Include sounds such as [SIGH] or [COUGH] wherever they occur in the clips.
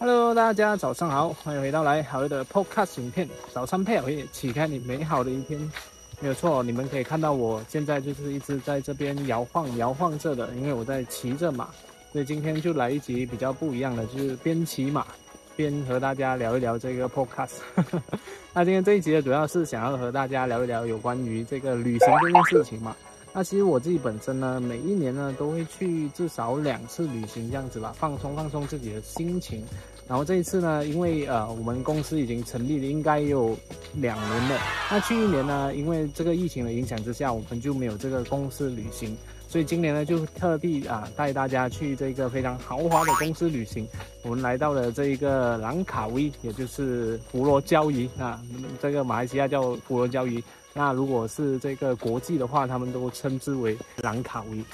Hello，大家早上好，欢迎回到来好友的 Podcast 影片，早餐配好夜，启开你美好的一天。没有错，你们可以看到我现在就是一直在这边摇晃摇晃着的，因为我在骑着马，所以今天就来一集比较不一样的，就是边骑马边和大家聊一聊这个 Podcast。[LAUGHS] 那今天这一集呢，主要是想要和大家聊一聊有关于这个旅行这件事情嘛。那其实我自己本身呢，每一年呢都会去至少两次旅行这样子吧，放松放松自己的心情。然后这一次呢，因为呃我们公司已经成立了，应该有两年了。那去一年呢，因为这个疫情的影响之下，我们就没有这个公司旅行。所以今年呢，就特地啊带大家去这个非常豪华的公司旅行。我们来到了这一个兰卡威，也就是佛罗交易啊，这个马来西亚叫佛罗交易。那如果是这个国际的话，他们都称之为兰卡威。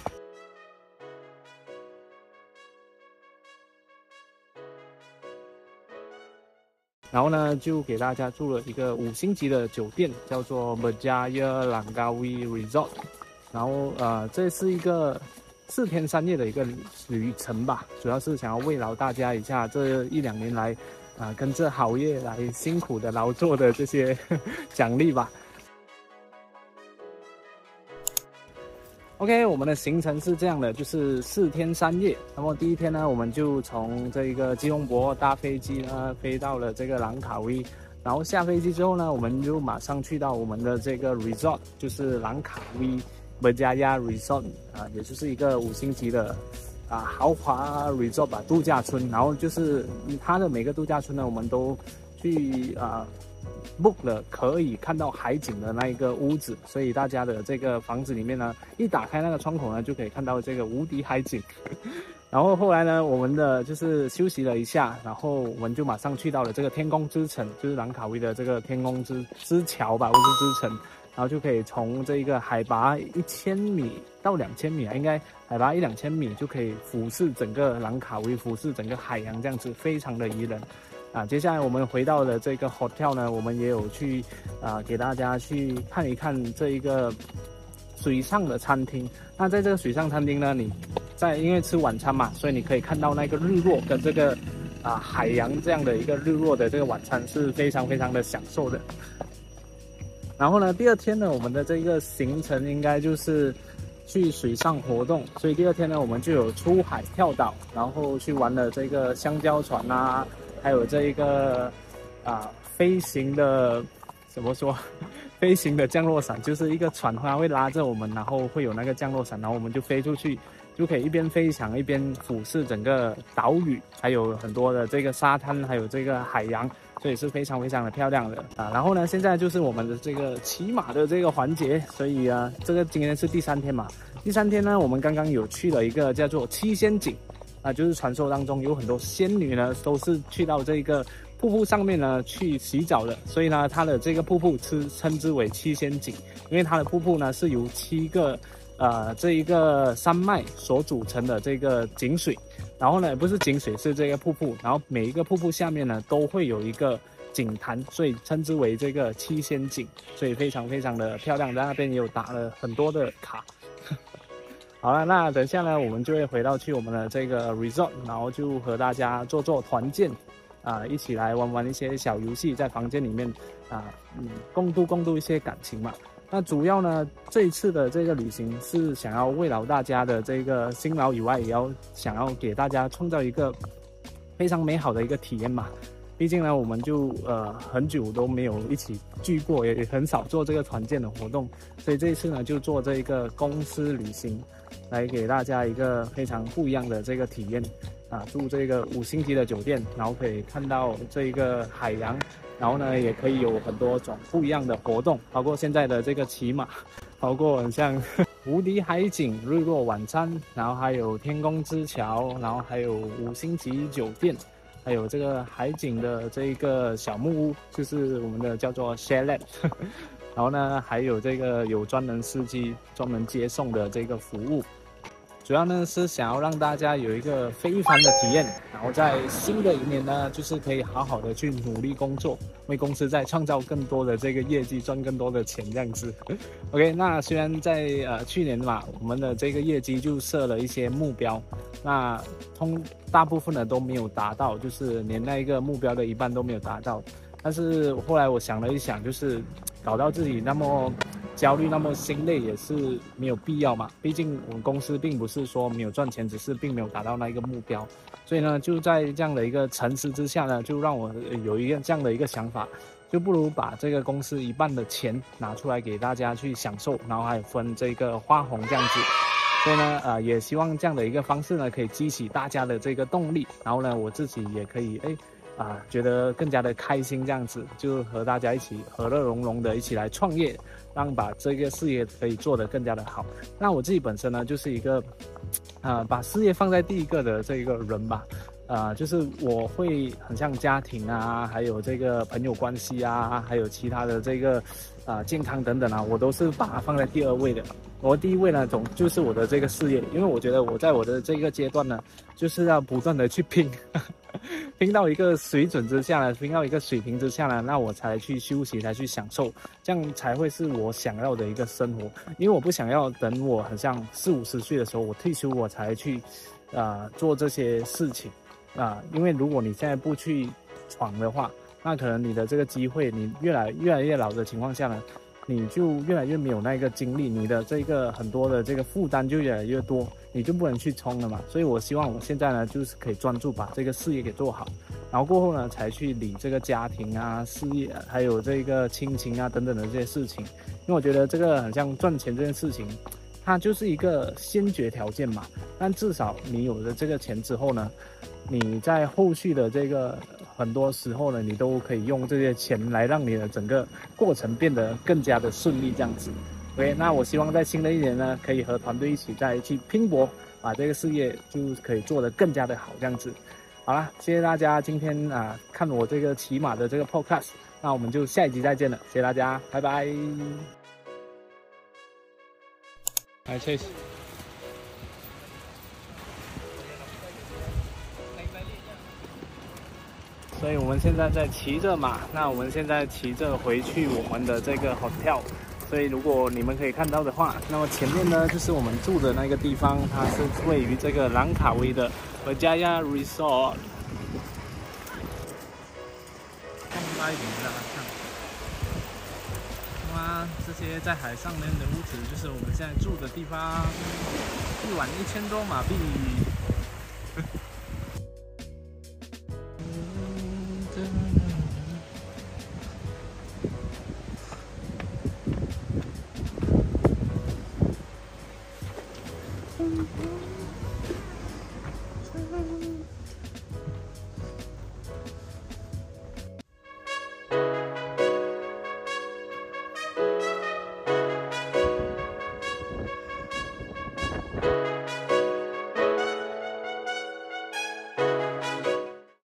然后呢，就给大家住了一个五星级的酒店，叫做 Berjaya Langkawi Resort。然后呃，这是一个四天三夜的一个旅程吧，主要是想要慰劳大家一下这一两年来啊跟着好业来辛苦的劳作的这些 [LAUGHS] 奖励吧。OK，我们的行程是这样的，就是四天三夜。那么第一天呢，我们就从这个吉隆坡搭飞机呢，飞到了这个兰卡威。然后下飞机之后呢，我们就马上去到我们的这个 resort，就是兰卡威 Berjaya Resort 啊，也就是一个五星级的啊豪华 resort 吧，度假村。然后就是它的每个度假村呢，我们都去啊。Book 了可以看到海景的那一个屋子，所以大家的这个房子里面呢，一打开那个窗口呢，就可以看到这个无敌海景。[LAUGHS] 然后后来呢，我们的就是休息了一下，然后我们就马上去到了这个天空之城，就是兰卡威的这个天空之之桥吧，或是之城，然后就可以从这一个海拔一千米到两千米啊，应该海拔一两千米就可以俯视整个兰卡威，俯视整个海洋，这样子非常的宜人。啊，接下来我们回到了这个 hotel 呢，我们也有去啊，给大家去看一看这一个水上的餐厅。那在这个水上餐厅呢，你在因为吃晚餐嘛，所以你可以看到那个日落跟这个啊海洋这样的一个日落的这个晚餐是非常非常的享受的。然后呢，第二天呢，我们的这个行程应该就是去水上活动，所以第二天呢，我们就有出海跳岛，然后去玩了这个香蕉船啊。还有这一个啊，飞行的怎么说？[LAUGHS] 飞行的降落伞就是一个船，它会拉着我们，然后会有那个降落伞，然后我们就飞出去，就可以一边飞翔一边俯视整个岛屿，还有很多的这个沙滩，还有这个海洋，所以是非常非常的漂亮的啊。然后呢，现在就是我们的这个骑马的这个环节，所以啊，这个今天是第三天嘛。第三天呢，我们刚刚有去了一个叫做七仙井。啊，就是传说当中有很多仙女呢，都是去到这个瀑布上面呢去洗澡的，所以呢，它的这个瀑布称称之为七仙井，因为它的瀑布呢是由七个呃这一个山脉所组成的这个井水，然后呢不是井水是这个瀑布，然后每一个瀑布下面呢都会有一个井潭，所以称之为这个七仙井，所以非常非常的漂亮，在那边也有打了很多的卡。好了，那等下呢，我们就会回到去我们的这个 resort，然后就和大家做做团建，啊，一起来玩玩一些小游戏，在房间里面啊，嗯，共度共度一些感情嘛。那主要呢，这一次的这个旅行是想要慰劳大家的这个辛劳以外，也要想要给大家创造一个非常美好的一个体验嘛。毕竟呢，我们就呃很久都没有一起聚过，也很少做这个团建的活动，所以这一次呢，就做这一个公司旅行。来给大家一个非常不一样的这个体验啊！住这个五星级的酒店，然后可以看到这一个海洋，然后呢也可以有很多种不一样的活动，包括现在的这个骑马，包括像 [LAUGHS] 无敌海景、日落晚餐，然后还有天空之桥，然后还有五星级酒店，还有这个海景的这一个小木屋，就是我们的叫做 sharelet。[LAUGHS] 然后呢，还有这个有专门司机专门接送的这个服务。主要呢是想要让大家有一个非凡的体验，然后在新的一年呢，就是可以好好的去努力工作，为公司再创造更多的这个业绩，赚更多的钱这样子。[LAUGHS] OK，那虽然在呃去年嘛，我们的这个业绩就设了一些目标，那通大部分的都没有达到，就是连那一个目标的一半都没有达到。但是后来我想了一想，就是搞到自己那么。焦虑那么心累也是没有必要嘛，毕竟我们公司并不是说没有赚钱，只是并没有达到那一个目标，所以呢，就在这样的一个沉思之下呢，就让我有一个这样的一个想法，就不如把这个公司一半的钱拿出来给大家去享受，然后还分这个花红这样子，所以呢，呃，也希望这样的一个方式呢，可以激起大家的这个动力，然后呢，我自己也可以哎。啊，觉得更加的开心，这样子就和大家一起和乐融融的一起来创业，让把这个事业可以做得更加的好。那我自己本身呢，就是一个，啊，把事业放在第一个的这一个人吧，啊，就是我会很像家庭啊，还有这个朋友关系啊，还有其他的这个啊健康等等啊，我都是把它放在第二位的。我第一位呢，总就是我的这个事业，因为我觉得我在我的这个阶段呢，就是要不断的去拼。[LAUGHS] 拼到一个水准之下呢，拼到一个水平之下呢，那我才去休息，才去享受，这样才会是我想要的一个生活。因为我不想要等我很像四五十岁的时候，我退休我才去，啊，做这些事情，啊，因为如果你现在不去闯的话，那可能你的这个机会，你越来越来越老的情况下呢。你就越来越没有那个精力，你的这个很多的这个负担就越来越多，你就不能去冲了嘛。所以我希望我现在呢，就是可以专注把这个事业给做好，然后过后呢，才去理这个家庭啊、事业，还有这个亲情啊等等的这些事情。因为我觉得这个很像赚钱这件事情，它就是一个先决条件嘛。但至少你有了这个钱之后呢，你在后续的这个。很多时候呢，你都可以用这些钱来让你的整个过程变得更加的顺利，这样子。OK，那我希望在新的一年呢，可以和团队一起再去拼搏，把这个事业就可以做得更加的好，这样子。好了，谢谢大家今天啊看我这个骑马的这个 Podcast，那我们就下一集再见了，谢谢大家，拜拜。来，Chase。所以我们现在在骑着马，那我们现在骑着回去我们的这个 hotel。所以如果你们可以看到的话，那么前面呢就是我们住的那个地方，它是位于这个兰卡威的和加亚 resort。看大一点的看，哇，这些在海上面的屋子就是我们现在住的地方，一晚一千多马币。